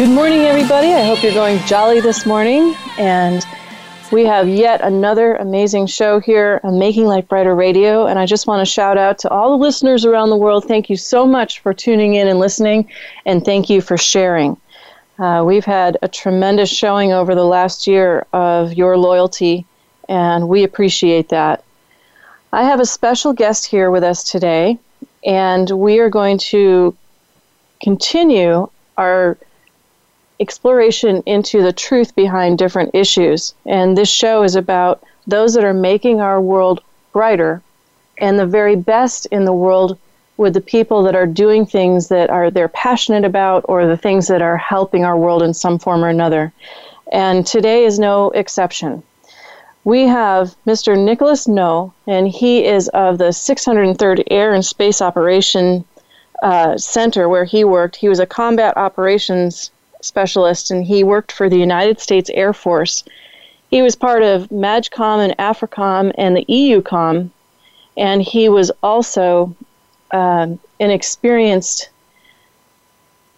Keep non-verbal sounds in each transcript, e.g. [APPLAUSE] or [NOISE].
Good morning, everybody. I hope you're going jolly this morning. And we have yet another amazing show here on Making Life Brighter Radio. And I just want to shout out to all the listeners around the world. Thank you so much for tuning in and listening. And thank you for sharing. Uh, we've had a tremendous showing over the last year of your loyalty, and we appreciate that. I have a special guest here with us today, and we are going to continue our exploration into the truth behind different issues. And this show is about those that are making our world brighter and the very best in the world with the people that are doing things that are they're passionate about or the things that are helping our world in some form or another. And today is no exception. We have Mr. Nicholas Noe, and he is of the 603rd Air and Space Operation uh, Center where he worked. He was a combat operations specialist, and he worked for the United States Air Force. He was part of MAJCOM and AFRICOM and the EUCOM, and he was also um, an experienced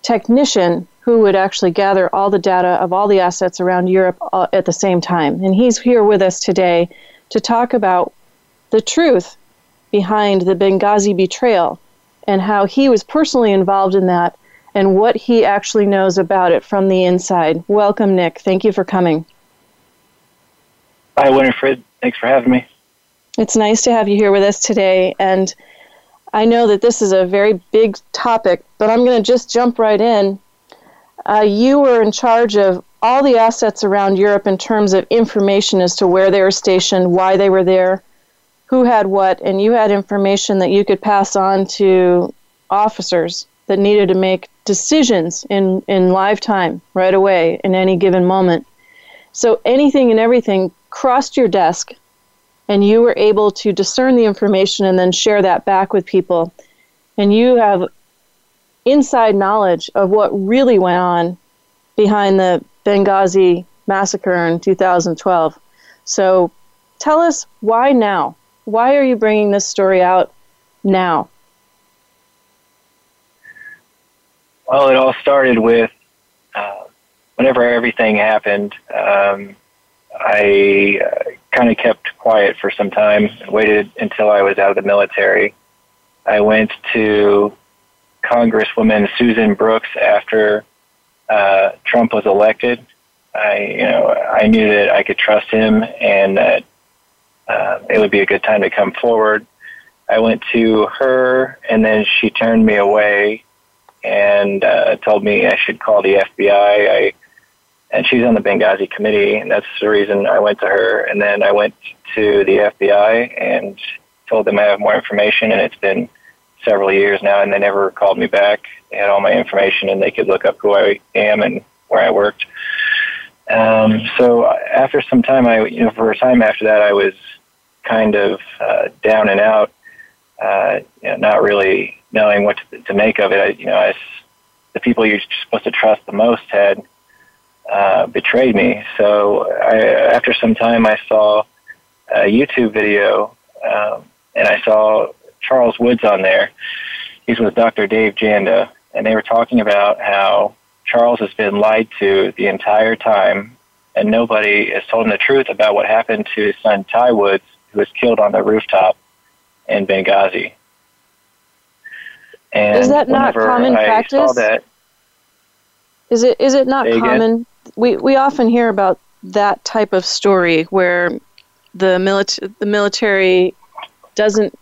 technician who would actually gather all the data of all the assets around Europe uh, at the same time. And he's here with us today to talk about the truth behind the Benghazi betrayal and how he was personally involved in that and what he actually knows about it from the inside. Welcome, Nick. Thank you for coming. Hi, Winifred. Thanks for having me. It's nice to have you here with us today. And I know that this is a very big topic, but I'm going to just jump right in. Uh, you were in charge of all the assets around Europe in terms of information as to where they were stationed, why they were there, who had what, and you had information that you could pass on to officers that needed to make decisions in, in live time right away in any given moment. So anything and everything crossed your desk, and you were able to discern the information and then share that back with people. And you have inside knowledge of what really went on behind the Benghazi massacre in 2012. So tell us why now? Why are you bringing this story out now? Well, it all started with uh, whenever everything happened. Um, I uh, kind of kept quiet for some time and waited until I was out of the military. I went to Congresswoman Susan Brooks after uh, Trump was elected. I, you know, I knew that I could trust him and that uh, it would be a good time to come forward. I went to her, and then she turned me away and uh, told me I should call the FBI. I, and she's on the Benghazi committee, and that's the reason I went to her. And then I went to the FBI and told them I have more information, and it's been several years now, and they never called me back. They had all my information, and they could look up who I am and where I worked. Um, so after some time, I you know for a time after that, I was kind of uh, down and out, uh, you know, not really knowing what to, to make of it. I, you know, I, the people you're supposed to trust the most had uh, betrayed me. So I, after some time, I saw a YouTube video, um, and I saw Charles Woods on there. He's with Dr. Dave Janda, and they were talking about how Charles has been lied to the entire time, and nobody has told him the truth about what happened to his son Ty Woods, who was killed on the rooftop in Benghazi. And is that not common I practice? That, is it is it not common? We we often hear about that type of story where the military the military doesn't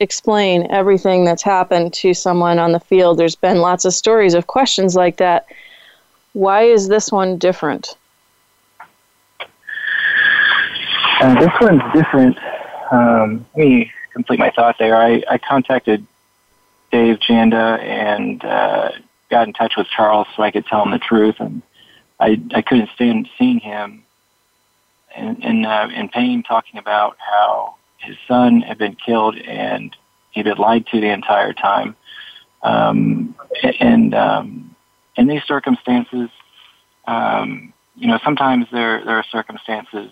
explain everything that's happened to someone on the field. There's been lots of stories of questions like that. Why is this one different? Uh, this one's different. Um, let me complete my thought there. I, I contacted Dave Janda and uh, got in touch with Charles so I could tell him the truth. And I I couldn't stand seeing him in in, uh, in pain, talking about how his son had been killed and he'd been lied to the entire time. Um, and um, in these circumstances, um, you know, sometimes there there are circumstances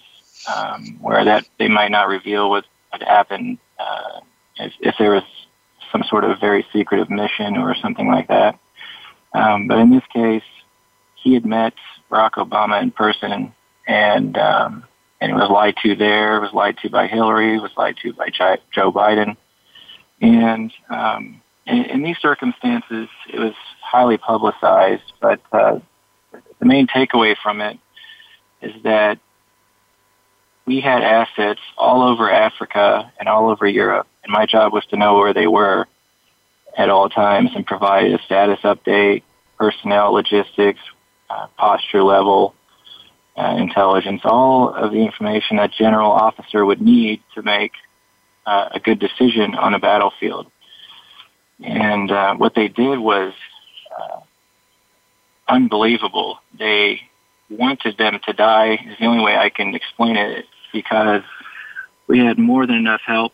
um, where that they might not reveal what what happened uh, if, if there was some sort of very secretive mission or something like that. Um, but in this case, he had met Barack Obama in person, and um, and was lied to there. Was lied to by Hillary. Was lied to by Joe Biden. And um, in, in these circumstances, it was highly publicized. But uh, the main takeaway from it is that we had assets all over Africa and all over Europe, and my job was to know where they were at all times and provide a status update, personnel, logistics, uh, posture level, uh, intelligence, all of the information a general officer would need to make uh, a good decision on a battlefield. And uh, what they did was uh, unbelievable. They wanted them to die is the only way I can explain it because we had more than enough help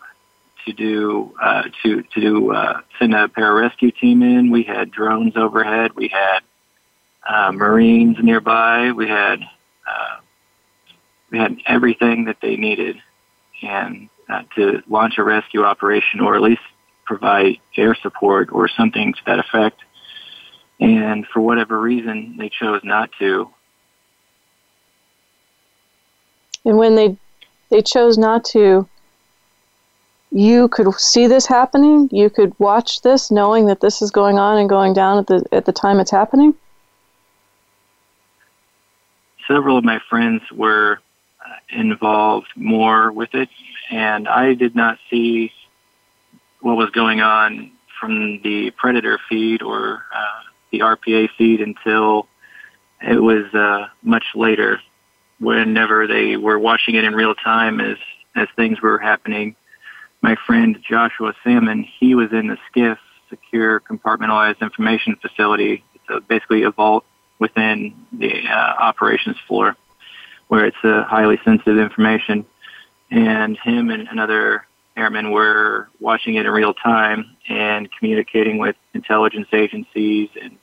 to do uh, to to do uh, send a pararescue team in. We had drones overhead. We had uh, Marines nearby. We had uh, we had everything that they needed, and uh, to launch a rescue operation or at least provide air support or something to that effect. And for whatever reason, they chose not to. And when they they chose not to, you could see this happening. You could watch this, knowing that this is going on and going down at the at the time it's happening. Several of my friends were uh, involved more with it, and I did not see what was going on from the predator feed or uh, the RPA feed until it was uh, much later, whenever they were watching it in real time as as things were happening. My friend Joshua Salmon, he was in the SCIF, Secure Compartmentalized Information Facility. It's basically a vault within the uh, operations floor where it's a highly sensitive information. And him and another airmen were watching it in real time and communicating with intelligence agencies and,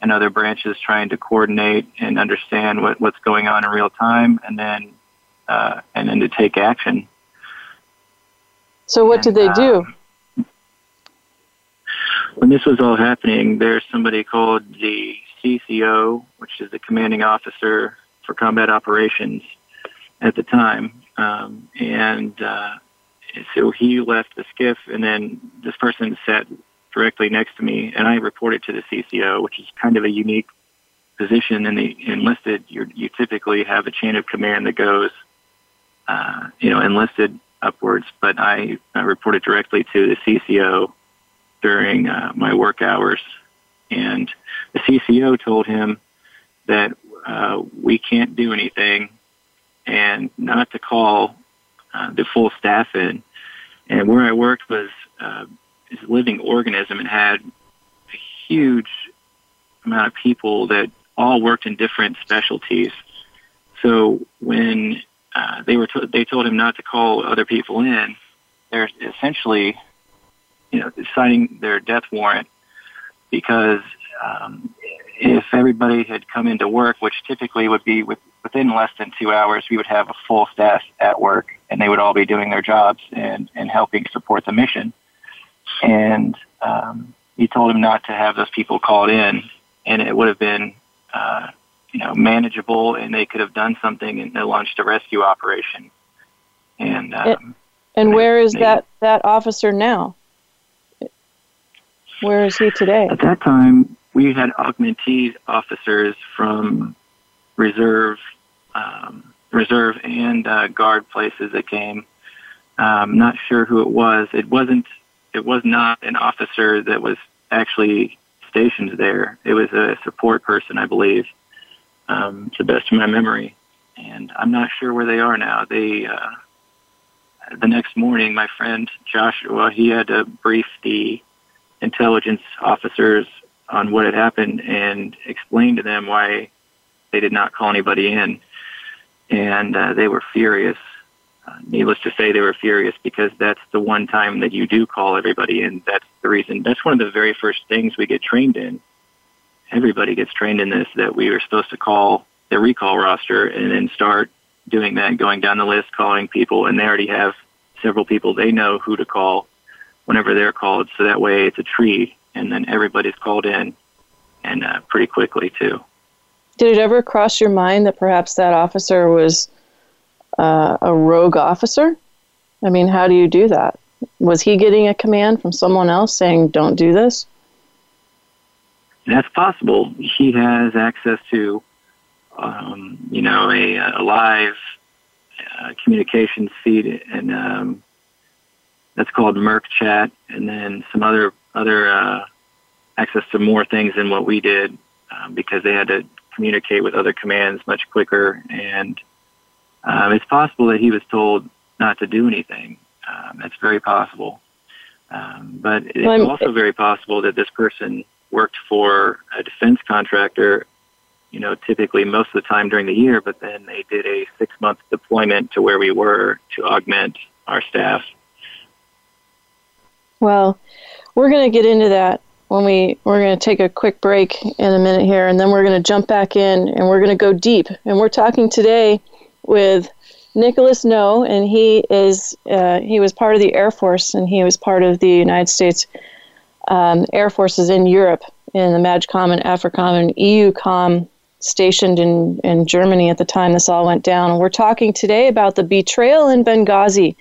and other branches trying to coordinate and understand what, what's going on in real time and then uh, and then to take action. So what did they do? Um, when this was all happening, there's somebody called the CCO, which is the commanding officer for combat operations at the time, um, and uh, so he left the SCIF, and then this person sat directly next to me, and I reported to the CCO, which is kind of a unique position in the enlisted. you you typically have a chain of command that goes, uh, you know, enlisted upwards, but I, I reported directly to the CCO during uh, my work hours, and the CCO told him that uh, we can't do anything and not to call uh, the full staff in. And where I worked was uh, this living organism. and had a huge amount of people that all worked in different specialties. So when uh, they were to- they told him not to call other people in, they're essentially, you know, signing their death warrant because um, if everybody had come into work, which typically would be with, within less than two hours, we would have a full staff at work, and they would all be doing their jobs and, and helping support the mission. And um, he told him not to have those people called in, and it would have been, uh, you know, manageable, and they could have done something and launched a rescue operation. And um, and where is they, that that officer now? Where is he today? At that time, we had augmentee officers from reserve, um, reserve and uh, guard places that came. Um, not sure who it was. It wasn't. It was not an officer that was actually stationed there. It was a support person, I believe, um, to the best of my memory. And I'm not sure where they are now. They. Uh, the next morning, my friend Joshua, he had to brief the intelligence officers on what had happened and explain to them why they did not call anybody in, and uh, they were furious. Uh, needless to say, they were furious because that's the one time that you do call everybody in. That's the reason. That's one of the very first things we get trained in. Everybody gets trained in this that we are supposed to call the recall roster and then start doing that, going down the list, calling people, and they already have several people they know who to call whenever they're called. So that way it's a tree, and then everybody's called in, and uh, pretty quickly too. Did it ever cross your mind that perhaps that officer was uh, a rogue officer? I mean, how do you do that? Was he getting a command from someone else saying, "Don't do this"? That's possible. He has access to, um, you know, a, a live uh, communications feed, and um, that's called mIRC Chat, and then some other other uh, access to more things than what we did um, because they had to communicate with other commands much quicker. And um, it's possible that he was told not to do anything. Um, that's very possible. Um, but it's well, also very possible that this person worked for a defense contractor, you know, typically most of the time during the year, but then they did a six month deployment to where we were to augment our staff well, we're going to get into that when we we're going to take a quick break in a minute here, and then we're going to jump back in and we're going to go deep. And we're talking today with Nicholas Noe, and he is uh, he was part of the Air Force, and he was part of the United States um, Air Forces in Europe in the MAJCOM and AFRICOM and EUCOM stationed in, in Germany at the time this all went down. And we're talking today about the betrayal in Benghazi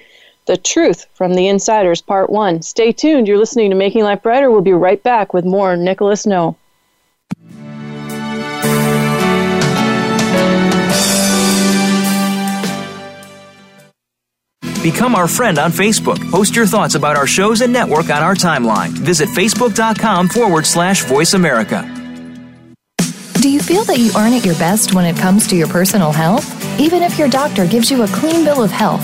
the Truth from the Insiders, Part 1. Stay tuned. You're listening to Making Life Brighter. We'll be right back with more Nicholas Noe. Become our friend on Facebook. Post your thoughts about our shows and network on our timeline. Visit facebook.com forward slash voice America. Do you feel that you aren't at your best when it comes to your personal health? Even if your doctor gives you a clean bill of health,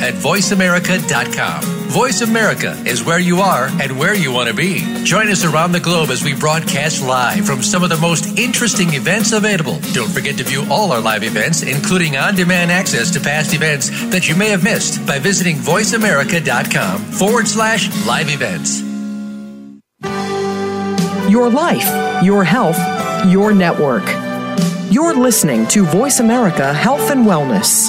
at voiceamerica.com. Voice America is where you are and where you want to be. Join us around the globe as we broadcast live from some of the most interesting events available. Don't forget to view all our live events, including on-demand access to past events that you may have missed by visiting voiceamerica.com forward slash live events your life, your health, your network. You're listening to Voice America Health and Wellness.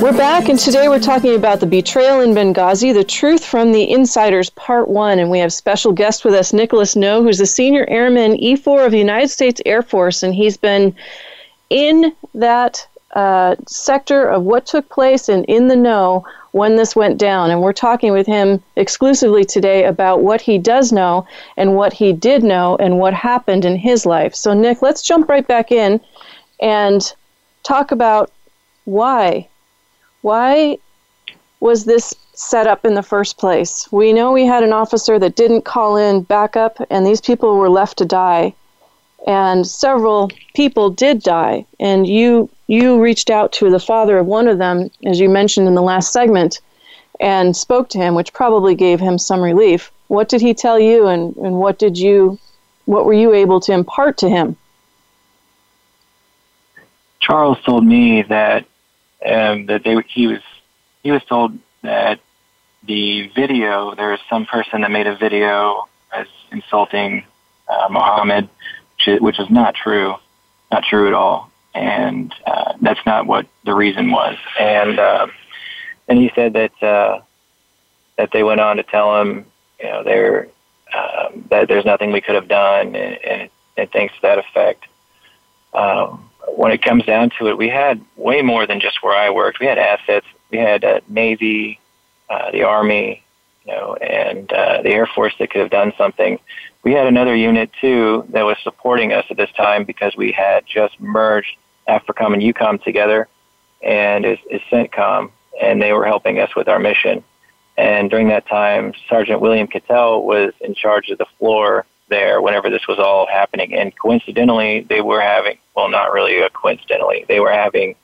We're back, and today we're talking about the betrayal in Benghazi, the truth from the insiders, part one. And we have special guest with us, Nicholas Noe, who's a senior airman E4 of the United States Air Force, and he's been in that uh, sector of what took place and in the know when this went down. And we're talking with him exclusively today about what he does know and what he did know and what happened in his life. So, Nick, let's jump right back in and talk about Why? Why was this set up in the first place? We know we had an officer that didn't call in backup, and these people were left to die. And several people did die. And you you reached out to the father of one of them, as you mentioned in the last segment, and spoke to him, which probably gave him some relief. What did he tell you, and, and what did you what were you able to impart to him? Charles told me that um, that they, he was he was told that the video there was some person that made a video as insulting uh, Muhammad, which, which is not true, not true at all, and uh, that's not what the reason was. And uh, and he said that uh, that they went on to tell him, you know, they're um, that there's nothing we could have done, and, and, and things to that effect. Um, when it comes down to it, we had way more than just where I worked. We had assets. We had uh, Navy, uh, the Army, you know, and uh, the Air Force that could have done something. We had another unit too that was supporting us at this time because we had just merged AFRICOM and EUCOM together, and is, is CENTCOM, and they were helping us with our mission. And during that time, Sergeant William Cattell was in charge of the floor there whenever this was all happening. And coincidentally, they were having, well, not really coincidentally, they were having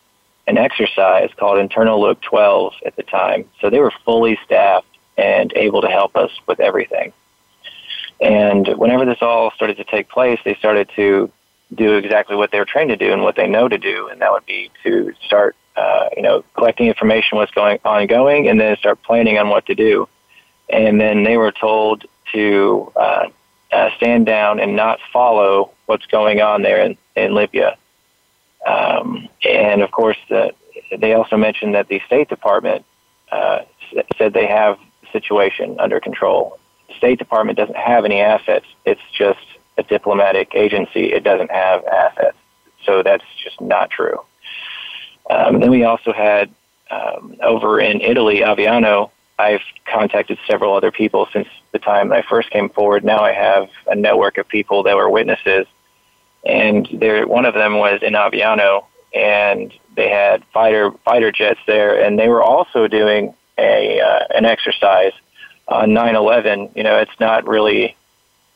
an exercise called Internal Loop 12 at the time. So they were fully staffed and able to help us with everything. And whenever this all started to take place, they started to do exactly what they were trained to do and what they know to do, and that would be to start, uh, you know, collecting information what's going ongoing, and then start planning on what to do. And then they were told to uh, uh, stand down and not follow what's going on there in, in Libya. Um, and of course, the, they also mentioned that the State Department uh, said they have the situation under control. The State Department doesn't have any assets. It's just a diplomatic agency. It doesn't have assets. So that's just not true. Um, then we also had um, over in Italy, Aviano, I've contacted several other people since the time I first came forward. Now I have a network of people that were witnesses, and there one of them was in Aviano, and they had fighter fighter jets there, and they were also doing a uh, an exercise on 9/11. You know, it's not really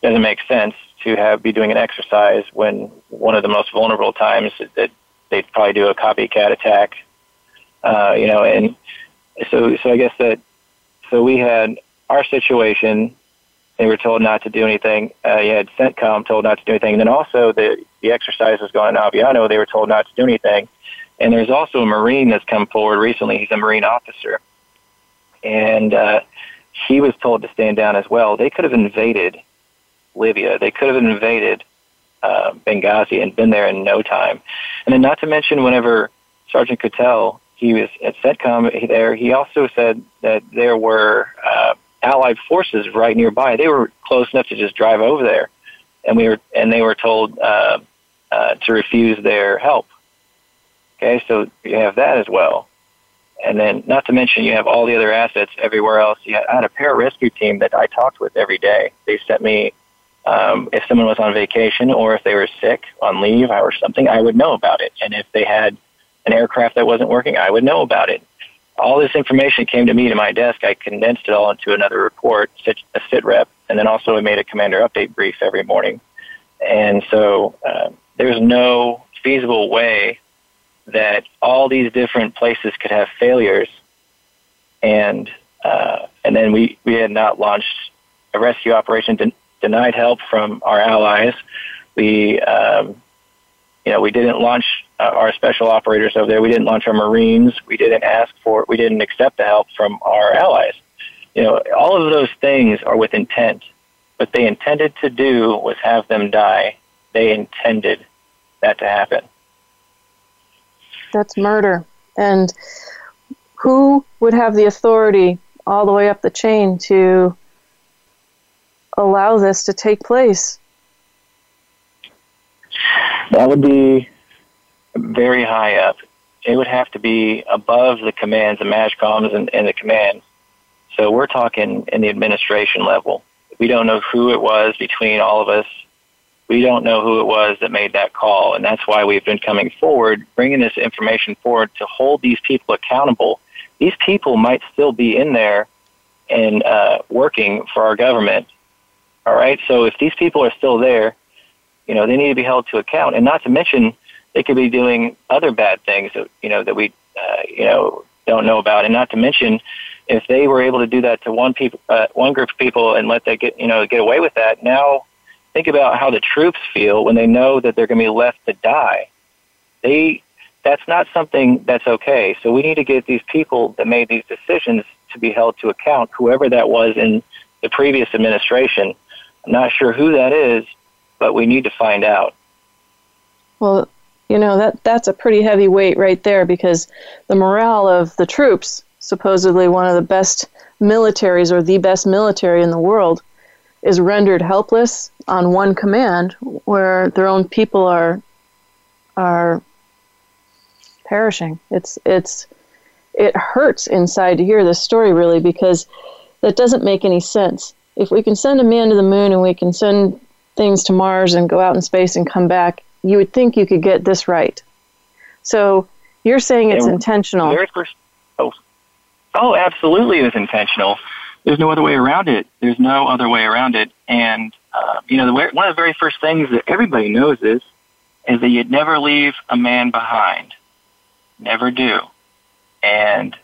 doesn't make sense to have be doing an exercise when one of the most vulnerable times that they'd probably do a copycat attack. Uh, you know, and so so I guess that so we had our situation. They were told not to do anything. Uh, you had CENTCOM told not to do anything. And then also the, the exercise was going on Aviano. They were told not to do anything. And there's also a Marine that's come forward recently. He's a Marine officer. And uh, he was told to stand down as well. They could have invaded Libya. They could have invaded uh, Benghazi and been there in no time. And then not to mention whenever Sergeant Cattell he was at CENTCOM there. He also said that there were uh, Allied forces right nearby. They were close enough to just drive over there, and we were and they were told uh, uh, to refuse their help. Okay, so you have that as well, and then not to mention you have all the other assets everywhere else. You had, I had a pararescue team that I talked with every day. They sent me um, if someone was on vacation or if they were sick on leave or something, I would know about it, and if they had an aircraft that wasn't working, I would know about it. All this information came to me to my desk. I condensed it all into another report, a sit rep, and then also I made a commander update brief every morning. And so uh, there's no feasible way that all these different places could have failures, and uh, and then we we had not launched a rescue operation, den- denied help from our allies. We um, you know we didn't launch uh, our special operators over there. We didn't launch our Marines. We didn't ask for. We didn't accept the help from our allies. You know, all of those things are with intent. What they intended to do was have them die. They intended that to happen. That's murder. And who would have the authority all the way up the chain to allow this to take place? That would be very high up. It would have to be above the commands, the MAJCOMs and, and the commands. So we're talking in the administration level. We don't know who it was between all of us. We don't know who it was that made that call, and that's why we've been coming forward, bringing this information forward to hold these people accountable. These people might still be in there and uh, working for our government. All right, so if these people are still there, you know they need to be held to account, and not to mention they could be doing other bad things that you know that we uh, you know don't know about, and not to mention if they were able to do that to one people, uh, one group of people, and let that get you know get away with that. Now, think about how the troops feel when they know that they're going to be left to die. They that's not something that's okay. So we need to get these people that made these decisions to be held to account, whoever that was in the previous administration. I'm not sure who that is, but we need to find out. Well, you know that that's a pretty heavy weight right there because the morale of the troops supposedly one of the best militaries or the best military in the world, is rendered helpless on one command where their own people are are perishing. It's it's it hurts inside to hear this story really because that doesn't make any sense. If we can send a man to the moon and we can send things to Mars and go out in space and come back, you would think you could get this right. So you're saying it's intentional. Very first, oh, Oh, absolutely, it was intentional. There's no other way around it. There's no other way around it. And uh, you know, the, one of the very first things that everybody knows is is that you'd never leave a man behind. Never do. And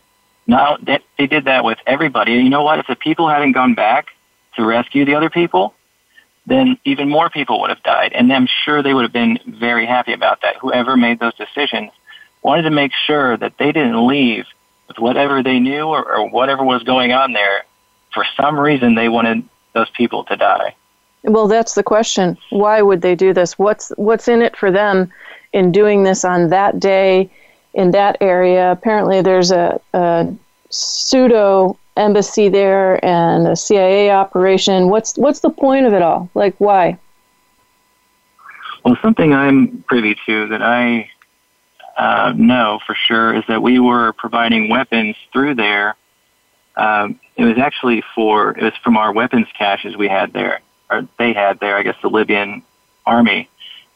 now they, they did that with everybody. And you know what? If the people hadn't gone back to rescue the other people, then even more people would have died. And I'm sure they would have been very happy about that. Whoever made those decisions wanted to make sure that they didn't leave with whatever they knew or, or whatever was going on there, for some reason they wanted those people to die. Well, that's the question. Why would they do this? What's what's in it for them in doing this on that day in that area? Apparently, there's a, a pseudo embassy there and a CIA operation. What's what's the point of it all? Like, why? Well, something I'm privy to that I uh, know for sure is that we were providing weapons through there. Um, it was actually for it was from our weapons caches we had there, or they had there, I guess the Libyan army,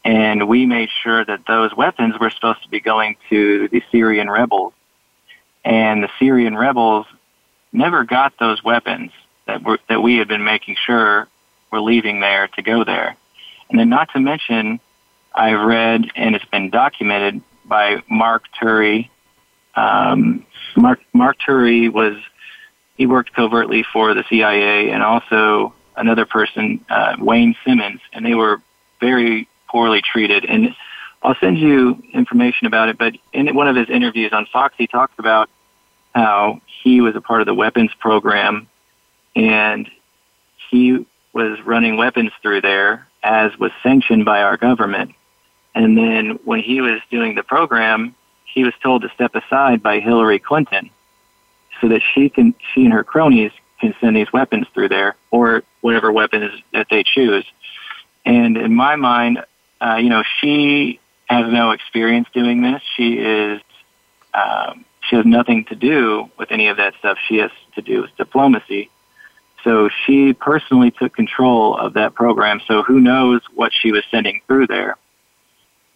and we made sure that those weapons were supposed to be going to the Syrian rebels, and the Syrian rebels never got those weapons that were that we had been making sure were leaving there to go there, and then not to mention. I've read and it's been documented by Marc Turi. Um, Mark Marc Turi was he worked covertly for the CIA and also another person, uh, Wayne Simmons, and they were very poorly treated. And I'll send you information about it. But in one of his interviews on Fox, he talked about how he was a part of the weapons program, and he was running weapons through there as was sanctioned by our government. And then when he was doing the program, he was told to step aside by Hillary Clinton so that she can, she and her cronies can send these weapons through there or whatever weapons that they choose. And in my mind, uh, you know, she has no experience doing this. She is, um, she has nothing to do with any of that stuff. She has to do with diplomacy. So she personally took control of that program. So who knows what she was sending through there.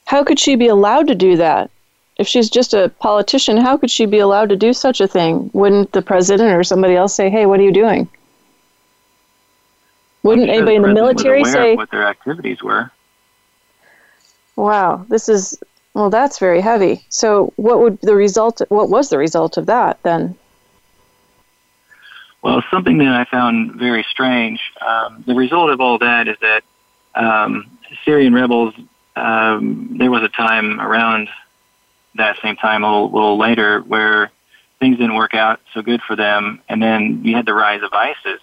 How could she be allowed to do that? If she's just a politician, how could she be allowed to do such a thing? Wouldn't the president or somebody else say, "Hey, what are you doing?" Wouldn't anybody in the military say what their activities were? Wow, this is well, that's very heavy. So, what would the result? What was the result of that then? Well, something that I found very strange. Um, the result of all that is that um, Syrian rebels um, there was a time around that same time, a little, little later, where things didn't work out so good for them, and then you had the rise of ISIS,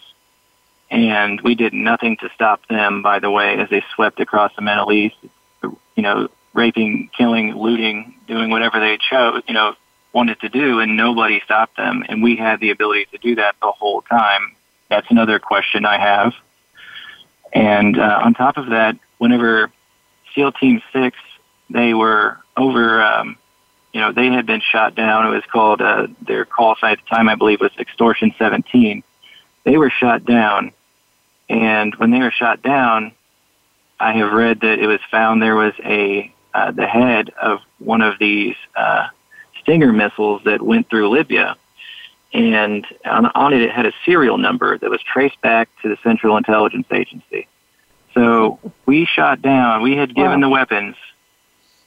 and we did nothing to stop them. By the way, as they swept across the Middle East, you know, raping, killing, looting, doing whatever they chose, you know, wanted to do, and nobody stopped them, and we had the ability to do that the whole time. That's another question I have. And uh, on top of that, whenever SEAL Team Six, they were over. Um, you know, they had been shot down. It was called uh, their call sign at the time, I believe, was Extortion 17. They were shot down, and when they were shot down, I have read that it was found there was a uh, the head of one of these uh, Stinger missiles that went through Libya, and on, on it it had a serial number that was traced back to the Central Intelligence Agency. So we shot down. We had given wow. the weapons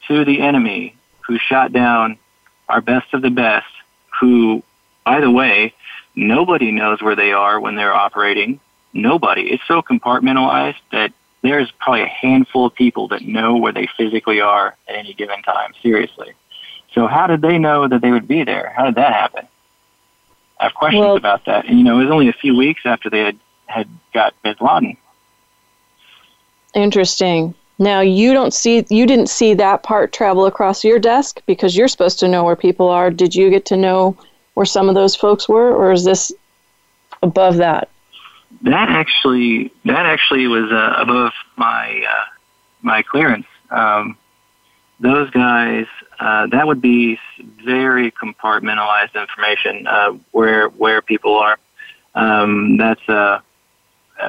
to the enemy, who shot down our best of the best. Who, by the way, nobody knows where they are when they're operating. Nobody. It's so compartmentalized that there's probably a handful of people that know where they physically are at any given time. Seriously. So how did they know that they would be there? How did that happen? I have questions well, about that. And you know, it was only a few weeks after they had had got Bin Laden. Interesting. Now you don't see you didn't see that part travel across your desk because you're supposed to know where people are. Did you get to know where some of those folks were, or is this above that? That actually that actually was uh, above my uh, my clearance. Um, those guys, uh, that would be very compartmentalized information uh, where where people are. Um, that's uh,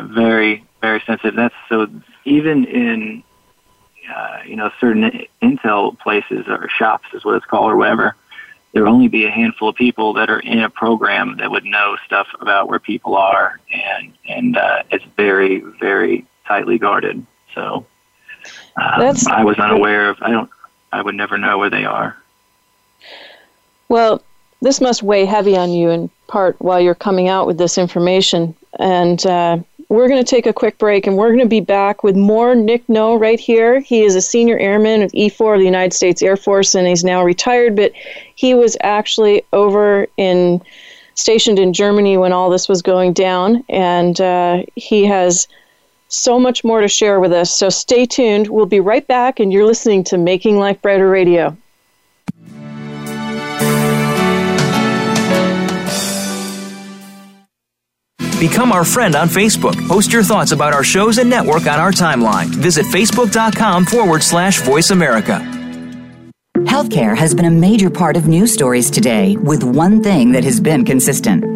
very very sensitive. That's so even in uh, you know certain intel places or shops is what it's called or whatever there would only be a handful of people that are in a program that would know stuff about where people are, and and uh, it's very very tightly guarded. So um, I was unaware of. I don't. I would never know where they are. Well, this must weigh heavy on you in part while you're coming out with this information, and uh, we're going to take a quick break and we're going to be back with more Nick Noe right here. He is a senior airman of E4 of the United States Air Force and he's now retired, but he was actually over in stationed in Germany when all this was going down, and uh, he has so much more to share with us. So stay tuned. We'll be right back, and you're listening to Making Life Brighter Radio. Become our friend on Facebook. Post your thoughts about our shows and network on our timeline. Visit facebook.com forward slash voice America. Healthcare has been a major part of news stories today, with one thing that has been consistent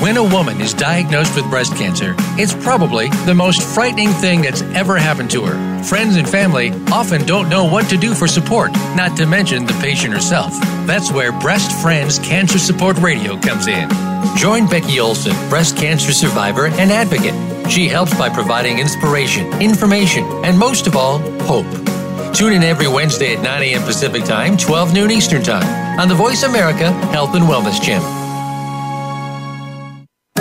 When a woman is diagnosed with breast cancer, it's probably the most frightening thing that's ever happened to her. Friends and family often don't know what to do for support, not to mention the patient herself. That's where Breast Friends Cancer Support Radio comes in. Join Becky Olson, breast cancer survivor and advocate. She helps by providing inspiration, information, and most of all, hope. Tune in every Wednesday at 9 a.m. Pacific Time, 12 noon Eastern Time on the Voice America Health and Wellness Channel.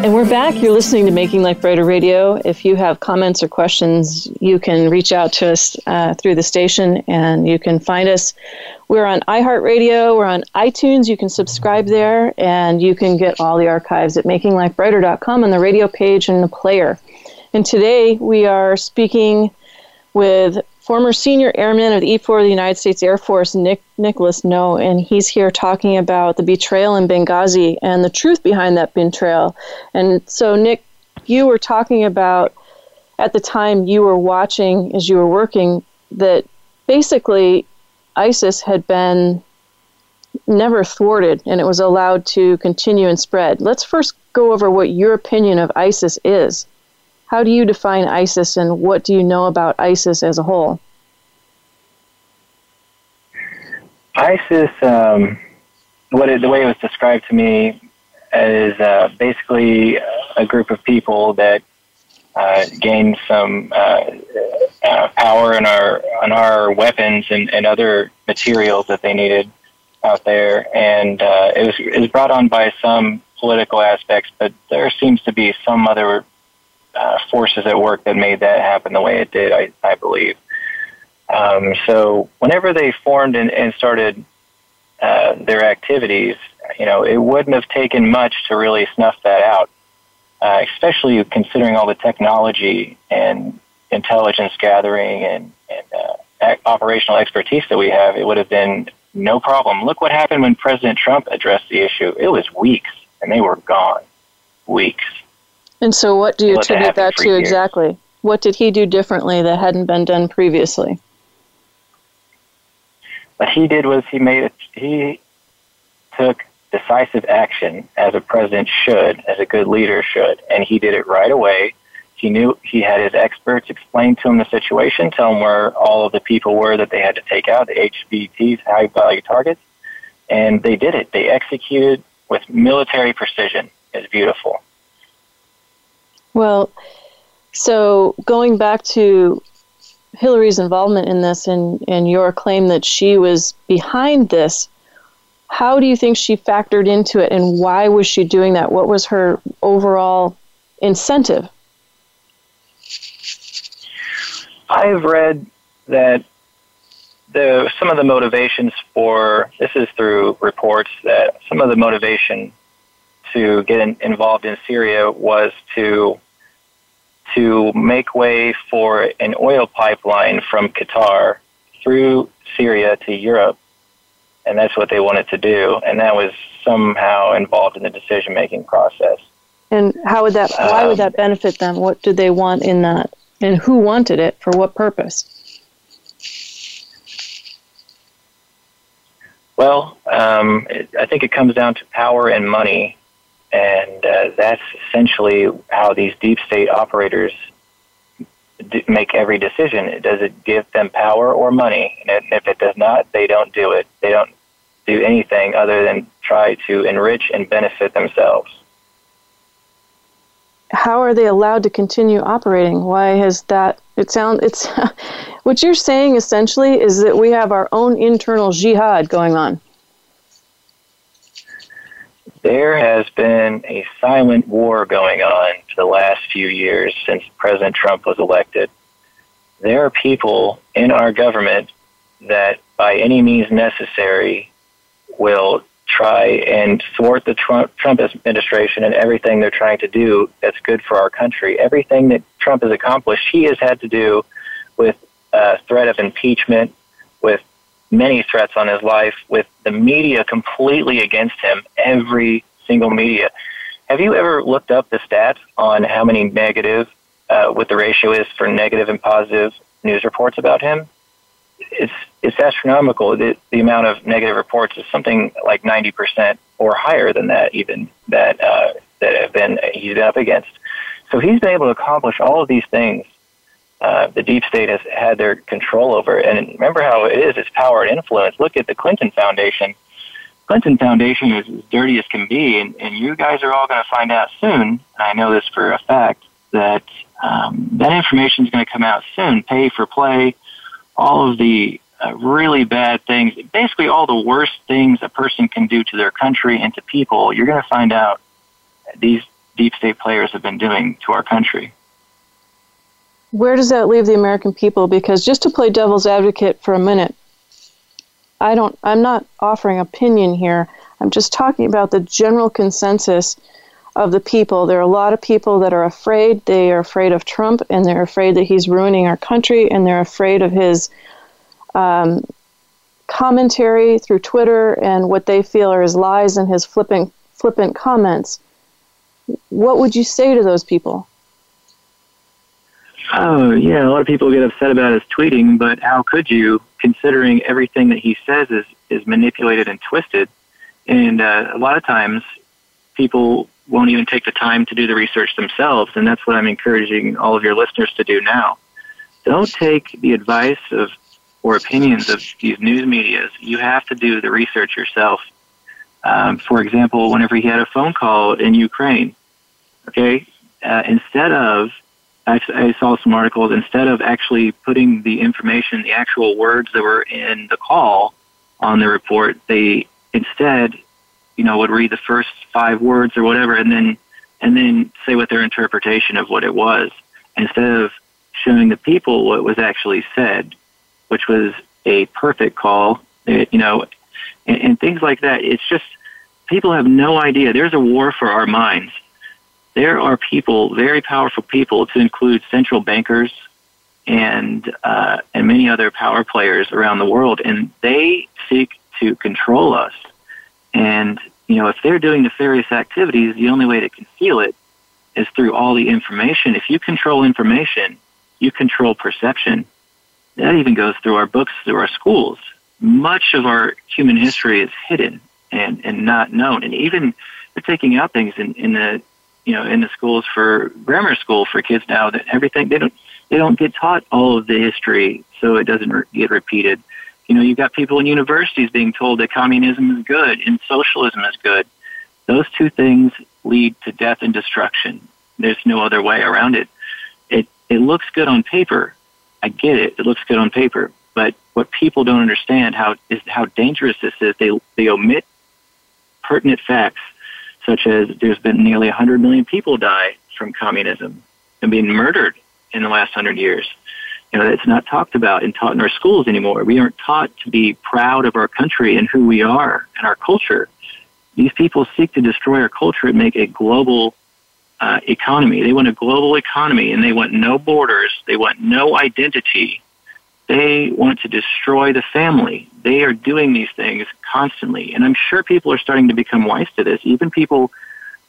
And we're back. You're listening to Making Life Brighter Radio. If you have comments or questions, you can reach out to us uh, through the station and you can find us. We're on iHeartRadio, we're on iTunes. You can subscribe there and you can get all the archives at makinglifebrighter.com on the radio page and the player. And today we are speaking with former senior airman of the E4 of the United States Air Force, Nick Nicholas Noe, and he's here talking about the betrayal in Benghazi and the truth behind that betrayal. And so, Nick, you were talking about at the time you were watching as you were working that basically ISIS had been never thwarted and it was allowed to continue and spread. Let's first go over what your opinion of ISIS is. How do you define ISIS and what do you know about ISIS as a whole? ISIS, um, what it, the way it was described to me, is uh, basically a group of people that uh, gained some uh, uh, power in our on our weapons and, and other materials that they needed out there, and uh, it was it was brought on by some political aspects, but there seems to be some other uh, forces at work that made that happen the way it did. I, I believe. Um, so whenever they formed and, and started uh, their activities, you know, it wouldn't have taken much to really snuff that out, uh, especially considering all the technology and intelligence gathering and, and uh, operational expertise that we have. It would have been no problem. Look what happened when President Trump addressed the issue. It was weeks, and they were gone. Weeks. And so, what do you attribute that to years. exactly? What did he do differently that hadn't been done previously? What he did was he made it, he took decisive action as a president should, as a good leader should, and he did it right away. He knew he had his experts explain to him the situation, tell him where all of the people were that they had to take out, the HVTs, high value targets, and they did it. They executed with military precision. It's beautiful. Well, so going back to Hillary's involvement in this and, and your claim that she was behind this, how do you think she factored into it and why was she doing that? What was her overall incentive? I've read that the some of the motivations for this is through reports that some of the motivation to get in, involved in Syria was to to make way for an oil pipeline from Qatar through Syria to Europe, and that's what they wanted to do, and that was somehow involved in the decision making process. And how would that? Why would um, that benefit them? What did they want in that? And who wanted it for what purpose? Well, um, it, I think it comes down to power and money, and uh, that's essentially how these deep state operators d- make every decision. Does it give them power or money? And if it does not, they don't do it. They don't do anything other than try to enrich and benefit themselves how are they allowed to continue operating? Why has that? It sounds it's [LAUGHS] what you're saying essentially is that we have our own internal jihad going on. There has been a silent war going on for the last few years since President Trump was elected. There are people in our government that, by any means necessary, will try and thwart the Trump, administration and everything they're trying to do that's good for our country. Everything that Trump has accomplished, he has had to do with a threat of impeachment, with many threats on his life, with the media completely against him, every single media. Have you ever looked up the stats on how many negative, uh, what the ratio is for negative and positive news reports about him? it's it's astronomical. The, the amount of negative reports is something like ninety percent or higher than that, even that uh, that have been he's been up against. So he's been able to accomplish all of these things. Uh, the deep state has had their control over, and remember how it is: it's power and influence. Look at the Clinton Foundation. Clinton Foundation is as dirty as can be, and, and you guys are all going to find out soon. I know this for a fact that um, that information is going to come out soon. Pay for play all of the uh, really bad things, basically all the worst things a person can do to their country and to people, you're going to find out these deep state players have been doing to our country. Where does that leave the American people? Because just to play devil's advocate for a minute, I don't I'm not offering opinion here. I'm just talking about the general consensus of the people. There are a lot of people that are afraid. They are afraid of Trump, and they're afraid that he's ruining our country, and they're afraid of his um, commentary through Twitter and what they feel are his lies and his flippant flippant comments. What would you say to those people? Oh, yeah, a lot of people get upset about his tweeting, but how could you, considering everything that he says is, is manipulated and twisted? And uh, a lot of times people won't even take the time to do the research themselves, and that's what I'm encouraging all of your listeners to do now. Don't take the advice of or opinions of these news medias. You have to do the research yourself. Um, for example, whenever he had a phone call in Ukraine, okay, uh, instead of I, I saw some articles instead of actually putting the information, the actual words that were in the call on the report, they instead, you know, would read the first five words or whatever, and then and then say what their interpretation of what it was, instead of showing the people what was actually said, which was a perfect call, it, you know, and, and things like that. It's just people have no idea. There's a war for our minds there are people, very powerful people, to include central bankers and uh, and many other power players around the world, and they seek to control us. And you know, if they're doing nefarious activities, the only way to conceal it is through all the information. If you control information, you control perception. That even goes through our books, through our schools. Much of our human history is hidden and, and not known. And even they're taking out things in, in the you know in the schools for grammar school for kids now that everything they don't they don't get taught all of the history so it doesn't re- get repeated. You know you've got people in universities being told that communism is good and socialism is good. Those two things lead to death and destruction. There's no other way around it. It it looks good on paper. I get it. It looks good on paper. But what people don't understand how is how dangerous this is. They they omit pertinent facts such as there's been nearly 100 million people die from communism and being murdered in the last 100 years. You know, it's not talked about and taught in our schools anymore. We aren't taught to be proud of our country and who we are and our culture. These people seek to destroy our culture and make a global uh, economy. They want a global economy and they want no borders. They want no identity. They want to destroy the family. They are doing these things constantly. And I'm sure people are starting to become wise to this. Even people,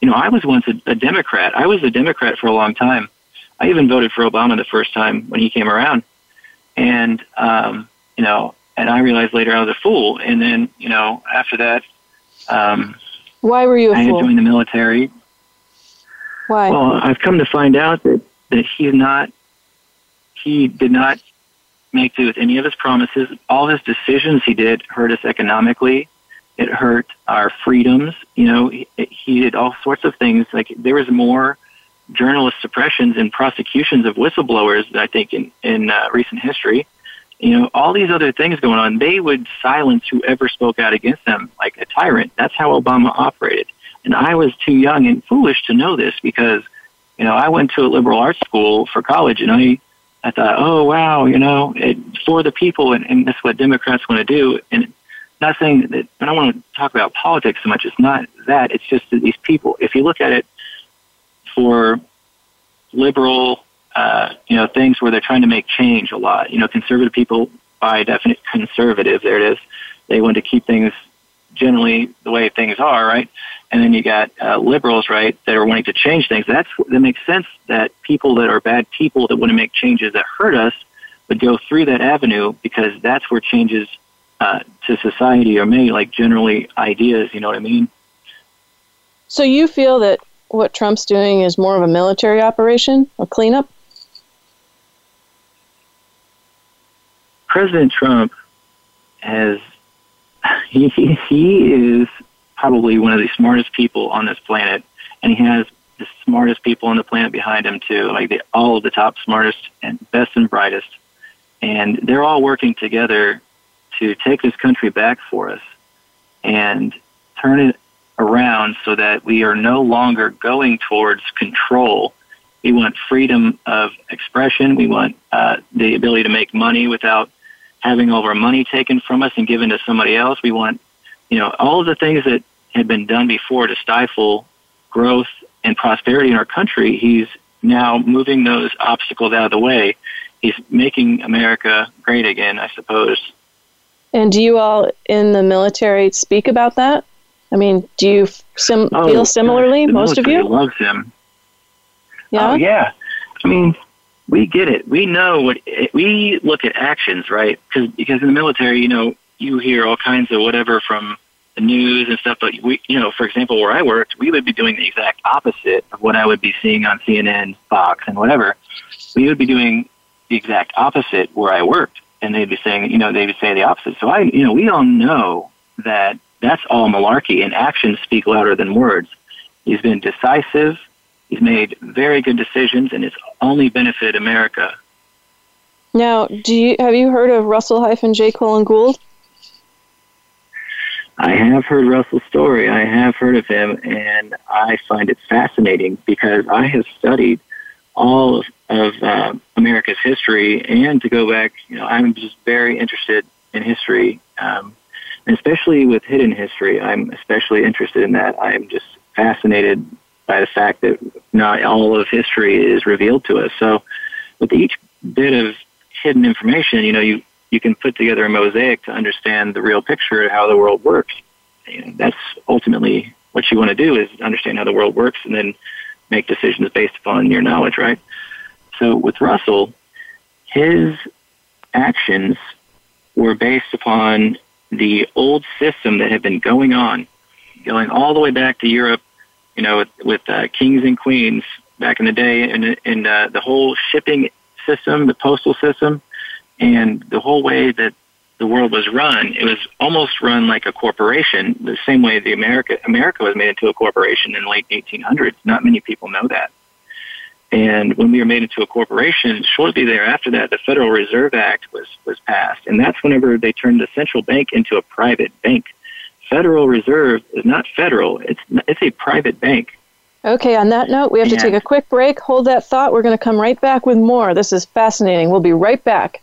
you know, I was once a, a Democrat. I was a Democrat for a long time. I even voted for Obama the first time when he came around. And, um, you know, and I realized later I was a fool. And then, you know, after that, um, why were you a I fool? I joined the military. Why? Well, I've come to find out that, that he's not, he did not make do with any of his promises. All his decisions he did hurt us economically. It hurt our freedoms. You know, he, he did all sorts of things. Like there was more journalist suppressions and prosecutions of whistleblowers, than I think, in in uh, recent history. You know, all these other things going on. They would silence whoever spoke out against them, like a tyrant. That's how Obama operated. And I was too young and foolish to know this because, you know, I went to a liberal arts school for college, and I I thought, oh wow, you know, it, for the people, and, and that's what Democrats want to do. And not saying that I don't want to talk about politics so much. It's not that. It's just that these people. If you look at it for liberal, uh, you know, things where they're trying to make change a lot. You know, conservative people, by definition, conservative. There it is. They want to keep things generally the way things are, right? And then you got uh, liberals, right, that are wanting to change things. That's that makes sense that people that are bad people that want to make changes that hurt us would go through that avenue because that's where changes uh, to society are made, like generally ideas. You know what I mean? So you feel that what Trump's doing is more of a military operation, a cleanup? President Trump has [LAUGHS] he he is probably one of the smartest people on this planet, and he has the smartest people on the planet behind him too, like the, all of the top smartest and best and brightest, and they're all working together to take this country back for us and turn it around so that we are no longer going towards control. We want freedom of expression. We want uh, the ability to make money without having all of our money taken from us and given to somebody else. We want, you know, all of the things that had been done before to stifle growth and prosperity in our country, he's now moving those obstacles out of the way. He's making America great again, I suppose. And do you all in the military speak about that? I mean, do you sim- oh, feel similarly, most of you? loves him. Yeah? Oh, yeah. I mean, we get it. We know what we look at actions, right? Because because in the military, you know, you hear all kinds of whatever from news and stuff. But we, you know, for example, where I worked, we would be doing the exact opposite of what I would be seeing on CNN, Fox, and whatever. We would be doing the exact opposite where I worked, and they'd be saying, you know, they would say the opposite. So I, you know, we all know that that's all malarkey, and actions speak louder than words. He's been decisive. He's made very good decisions, and it's only benefited America. Now, do you have you heard of Russell hyphen J. Colin Gould? I have heard Russell's story. I have heard of him, and I find it fascinating because I have studied all of, of uh, America's history, and to go back, you know, I'm just very interested in history, um, and especially with hidden history. I'm especially interested in that. I'm just fascinated by the fact that not all of history is revealed to us. So, with each bit of hidden information, you know, you you can put together a mosaic to understand the real picture of how the world works. Know, that's ultimately what you want to do is understand how the world works and then make decisions based upon your knowledge, right? So with Russell, his actions were based upon the old system that had been going on, going all the way back to Europe, you know, with, with uh, kings and queens back in the day, and, and uh, the whole shipping system, the postal system, and the whole way that the world was run, it was almost run like a corporation, the same way the America America was made into a corporation in the late 1800s. Not many people know that. And when we were made into a corporation, shortly thereafter that, the Federal Reserve Act was, was passed. And that's whenever they turned the central bank into a private bank. Federal Reserve is not federal, it's, it's a private bank. Okay, on that note, we have to take a quick break. Hold that thought. We're going to come right back with more. This is fascinating. We'll be right back.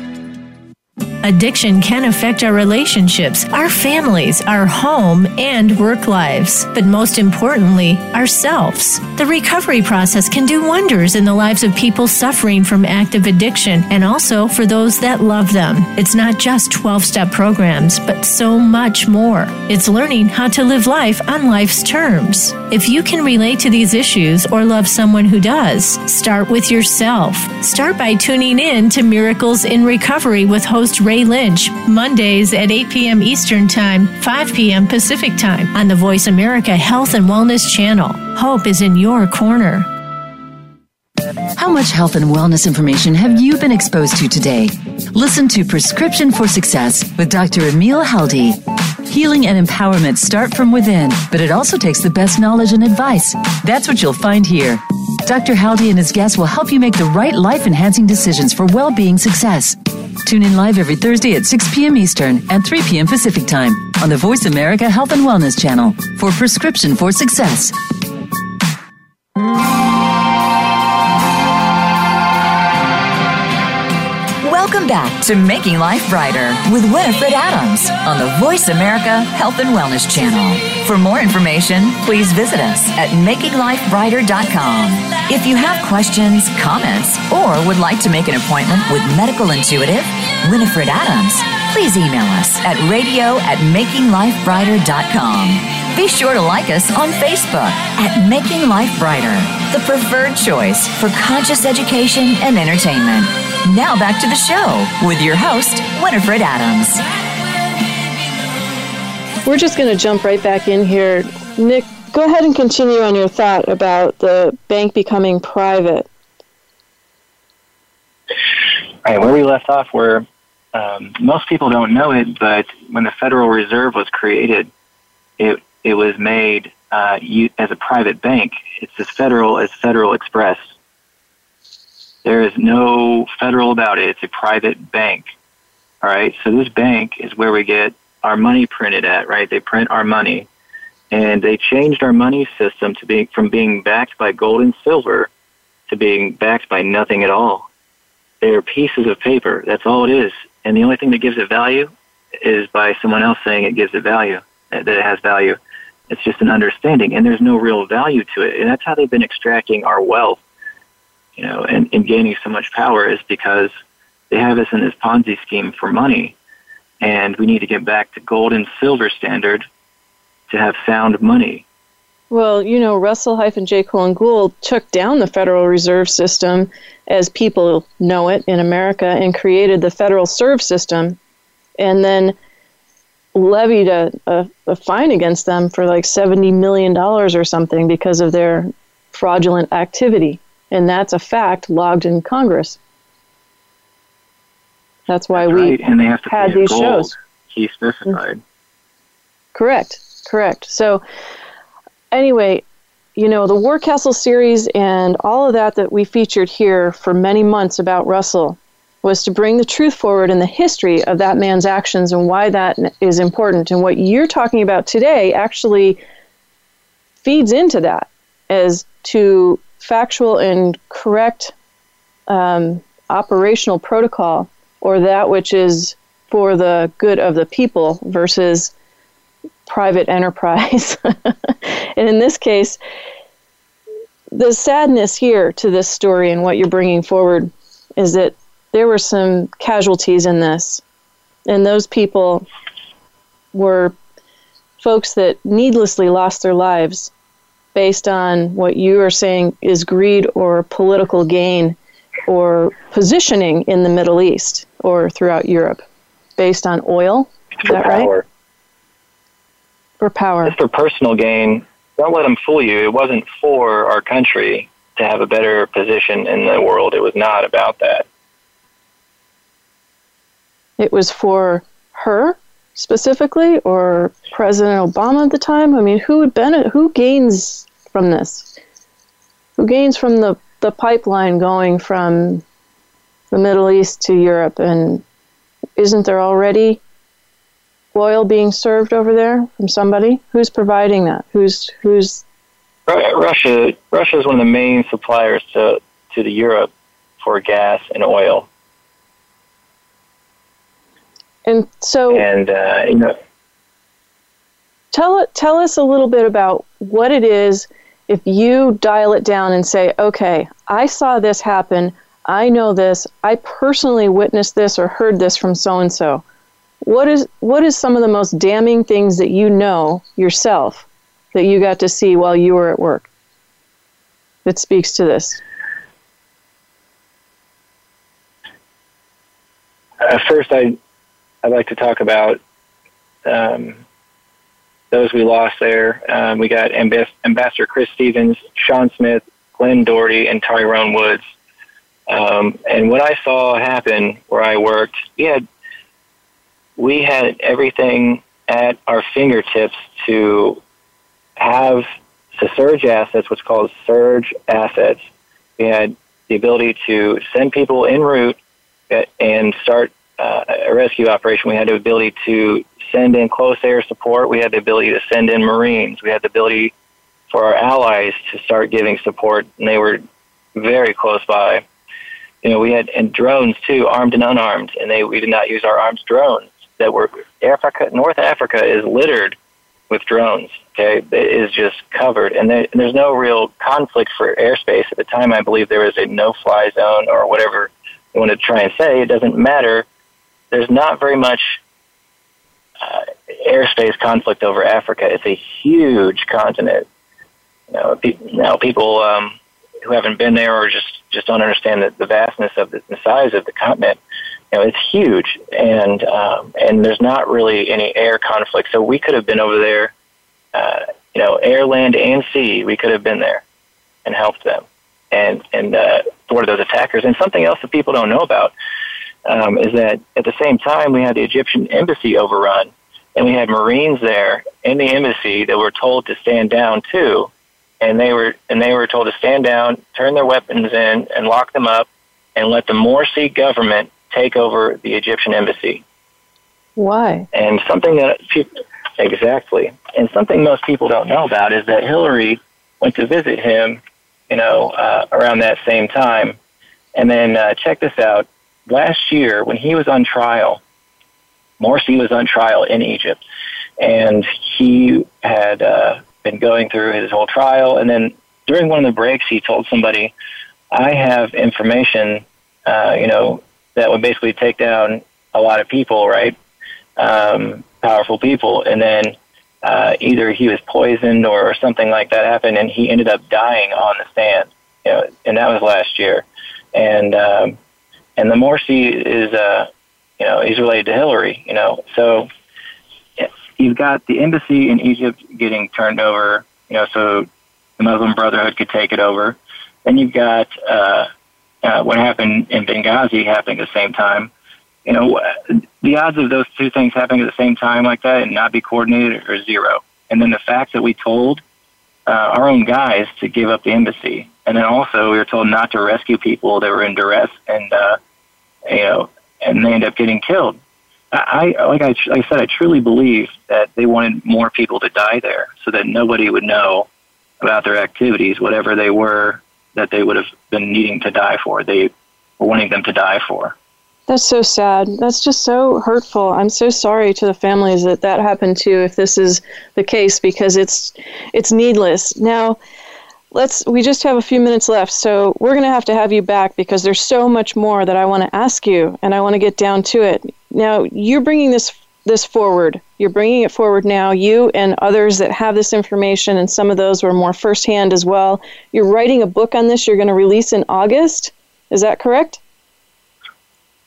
Addiction can affect our relationships, our families, our home, and work lives, but most importantly, ourselves. The recovery process can do wonders in the lives of people suffering from active addiction and also for those that love them. It's not just 12 step programs, but so much more. It's learning how to live life on life's terms. If you can relate to these issues or love someone who does, start with yourself. Start by tuning in to Miracles in Recovery with host Ray Lynch, Mondays at 8 p.m. Eastern Time, 5 p.m. Pacific Time on the Voice America Health and Wellness Channel. Hope is in your corner. How much health and wellness information have you been exposed to today? Listen to Prescription for Success with Dr. Emil Haldi. Healing and empowerment start from within, but it also takes the best knowledge and advice. That's what you'll find here. Dr. Haldi and his guests will help you make the right life enhancing decisions for well being success. Tune in live every Thursday at 6 p.m. Eastern and 3 p.m. Pacific Time on the Voice America Health and Wellness Channel for Prescription for Success. Welcome back to Making Life Brighter with Winifred Adams on the Voice America Health and Wellness Channel. For more information, please visit us at makinglifebrighter.com. If you have questions, comments, or would like to make an appointment with medical intuitive Winifred Adams, please email us at radio at makinglifebrighter.com. Be sure to like us on Facebook at Making Life Brighter, the preferred choice for conscious education and entertainment. Now back to the show with your host, Winifred Adams. We're just going to jump right back in here. Nick, go ahead and continue on your thought about the bank becoming private. All right, where we left off, where um, most people don't know it, but when the Federal Reserve was created, it it was made uh, as a private bank. It's as federal as Federal Express. There is no federal about it. It's a private bank. All right. So this bank is where we get our money printed at, right? They print our money. And they changed our money system to being from being backed by gold and silver to being backed by nothing at all. They're pieces of paper. That's all it is. And the only thing that gives it value is by someone else saying it gives it value, that it has value. It's just an understanding, and there's no real value to it. And that's how they've been extracting our wealth, you know, and, and gaining so much power is because they have us in this Ponzi scheme for money. and we need to get back to gold and silver standard to have sound money. Well, you know, Russell hyphen J. Colin Gould took down the Federal Reserve System as people know it in America and created the Federal Serve System and then levied a, a, a fine against them for like $70 million or something because of their fraudulent activity. And that's a fact logged in Congress. That's why That's we right. and they have to had these gold. shows. He specified. Correct, correct. So, anyway, you know, the War Castle series and all of that that we featured here for many months about Russell was to bring the truth forward in the history of that man's actions and why that is important. And what you're talking about today actually feeds into that as to factual and correct um, operational protocol or that which is for the good of the people versus private enterprise. [LAUGHS] and in this case, the sadness here to this story and what you're bringing forward is that there were some casualties in this. And those people were folks that needlessly lost their lives based on what you are saying is greed or political gain or positioning in the Middle East or throughout Europe based on oil. Is for that power. right? For power. It's for personal gain. Don't let them fool you. It wasn't for our country to have a better position in the world. It was not about that. It was for her specifically or President Obama at the time? I mean, who would benefit, who gains from this? Who gains from the, the pipeline going from the Middle East to Europe? And isn't there already oil being served over there from somebody? Who's providing that? Who's who's Russia Russia is one of the main suppliers to to the Europe for gas and oil. And so And uh, you know, tell tell us a little bit about what it is. If you dial it down and say okay i saw this happen. I know this. I personally witnessed this or heard this from so and so what is what is some of the most damning things that you know yourself that you got to see while you were at work that speaks to this? Uh, first I I'd like to talk about um, those we lost there. Um, we got Ambas- Ambassador Chris Stevens, Sean Smith, Glenn Doherty, and Tyrone Woods. Um, and what I saw happen where I worked, we had we had everything at our fingertips to have the surge assets, what's called surge assets. We had the ability to send people en route uh, and start uh, a rescue operation. We had the ability to send in close air support. We had the ability to send in Marines. We had the ability for our allies to start giving support, and they were very close by. You know, we had and drones too, armed and unarmed, and they we did not use our armed drones. That were Africa, North Africa is littered with drones. Okay, it is just covered, and, and there's no real conflict for airspace at the time. I believe there was a no-fly zone or whatever you want to try and say. It doesn't matter. There's not very much uh, airspace conflict over Africa. It's a huge continent. You know, pe- now people um, who haven't been there or just just don't understand the, the vastness of the, the size of the continent. You know, it's huge, and um, and there's not really any air conflict. So we could have been over there. Uh, you know, air, land, and sea. We could have been there and helped them and and uh, thwart those attackers. And something else that people don't know about um, is that at the same time we had the Egyptian embassy overrun, and we had Marines there in the embassy that were told to stand down too, and they were and they were told to stand down, turn their weapons in, and lock them up, and let the Morsi government take over the Egyptian embassy. why And something that people, exactly, and something most people don't know about is that Hillary went to visit him, you know, uh, around that same time. And then uh, check this out: last year, when he was on trial, Morsi was on trial in Egypt, and he had uh, been going through his whole trial. And then during one of the breaks, he told somebody, "I have information, uh, you know, that would basically take down a lot of people, right?" um, powerful people, and then uh, either he was poisoned or, or something like that happened, and he ended up dying on the stand. You know, and that was last year. And um, and the Morsi is, uh, you know, he's related to Hillary. You know, so you've got the embassy in Egypt getting turned over. You know, so the Muslim Brotherhood could take it over. Then you've got uh, uh, what happened in Benghazi happening at the same time. You know, the odds of those two things happening at the same time like that and not be coordinated are zero. And then the fact that we told uh, our own guys to give up the embassy, and then also we were told not to rescue people that were in duress, and uh, you know, and they end up getting killed. I, like I like I said, I truly believe that they wanted more people to die there, so that nobody would know about their activities, whatever they were that they would have been needing to die for. They were wanting them to die for. That's so sad. That's just so hurtful. I'm so sorry to the families that that happened to if this is the case because it's it's needless. Now, let's we just have a few minutes left. So, we're going to have to have you back because there's so much more that I want to ask you and I want to get down to it. Now, you're bringing this this forward. You're bringing it forward now, you and others that have this information, and some of those were more firsthand as well. You're writing a book on this you're going to release in August. Is that correct?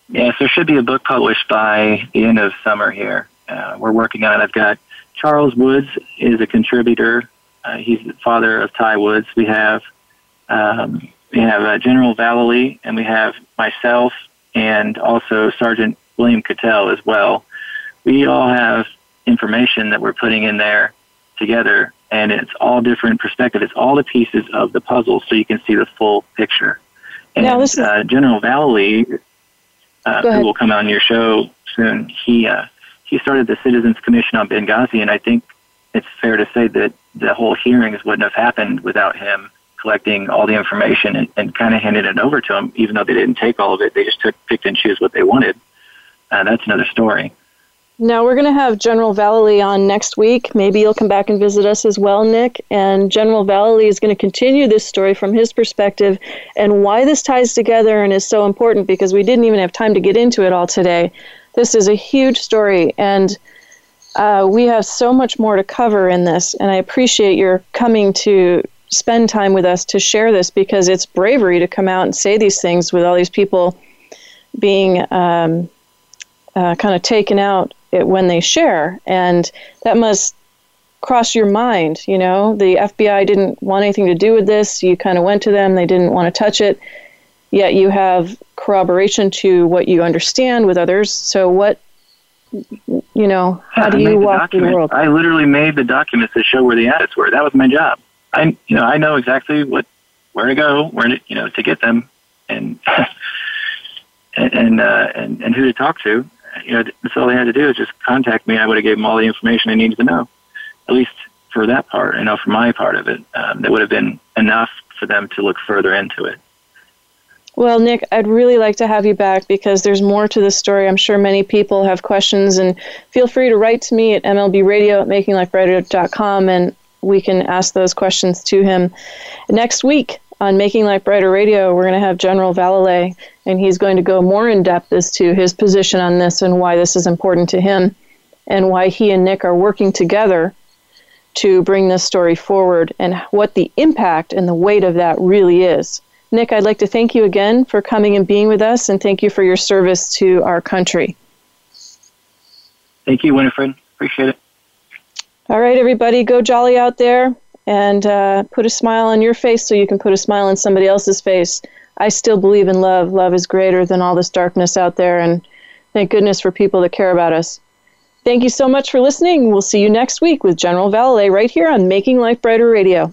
Yes, there should be a book published by the end of summer here. Uh, we're working on it. I've got Charles Woods is a contributor. Uh, he's the father of Ty Woods. We have um, we have uh, General Vallely, and we have myself, and also Sergeant William Cattell as well we all have information that we're putting in there together, and it's all different perspective. It's all the pieces of the puzzle, so you can see the full picture. And now, is- uh, General Vallely, uh, who will come on your show soon, he uh, he started the Citizens Commission on Benghazi, and I think it's fair to say that the whole hearings wouldn't have happened without him collecting all the information and, and kind of handing it over to them. Even though they didn't take all of it, they just took picked and choose what they wanted. Uh, that's another story. Now we're going to have General Vallely on next week. Maybe you'll come back and visit us as well, Nick. And General Vallely is going to continue this story from his perspective and why this ties together and is so important because we didn't even have time to get into it all today. This is a huge story, and uh, we have so much more to cover in this. And I appreciate your coming to spend time with us to share this because it's bravery to come out and say these things with all these people being um, uh, kind of taken out when they share. And that must cross your mind. You know, the FBI didn't want anything to do with this. You kind of went to them, they didn't want to touch it. Yet you have corroboration to what you understand with others. So, what, you know, how do you walk through the world? I literally made the documents that show where the assets were. That was my job. I, you know, I know exactly what, where to go, where to, you know, to get them, and [LAUGHS] and and, uh, and and who to talk to you know, that's all they had to do is just contact me. I would have gave them all the information they needed to know, at least for that part. You know, for my part of it, um, that would have been enough for them to look further into it. Well, Nick, I'd really like to have you back because there's more to this story. I'm sure many people have questions, and feel free to write to me at mlbradio at makinglifebrighter.com, and we can ask those questions to him. Next week, on Making Life Brighter Radio, we're going to have General Vallely, and he's going to go more in depth as to his position on this and why this is important to him, and why he and Nick are working together to bring this story forward, and what the impact and the weight of that really is. Nick, I'd like to thank you again for coming and being with us, and thank you for your service to our country. Thank you, Winifred. Appreciate it. All right, everybody, go jolly out there and uh, put a smile on your face so you can put a smile on somebody else's face. I still believe in love. Love is greater than all this darkness out there, and thank goodness for people that care about us. Thank you so much for listening. We'll see you next week with General Vallely right here on Making Life Brighter Radio.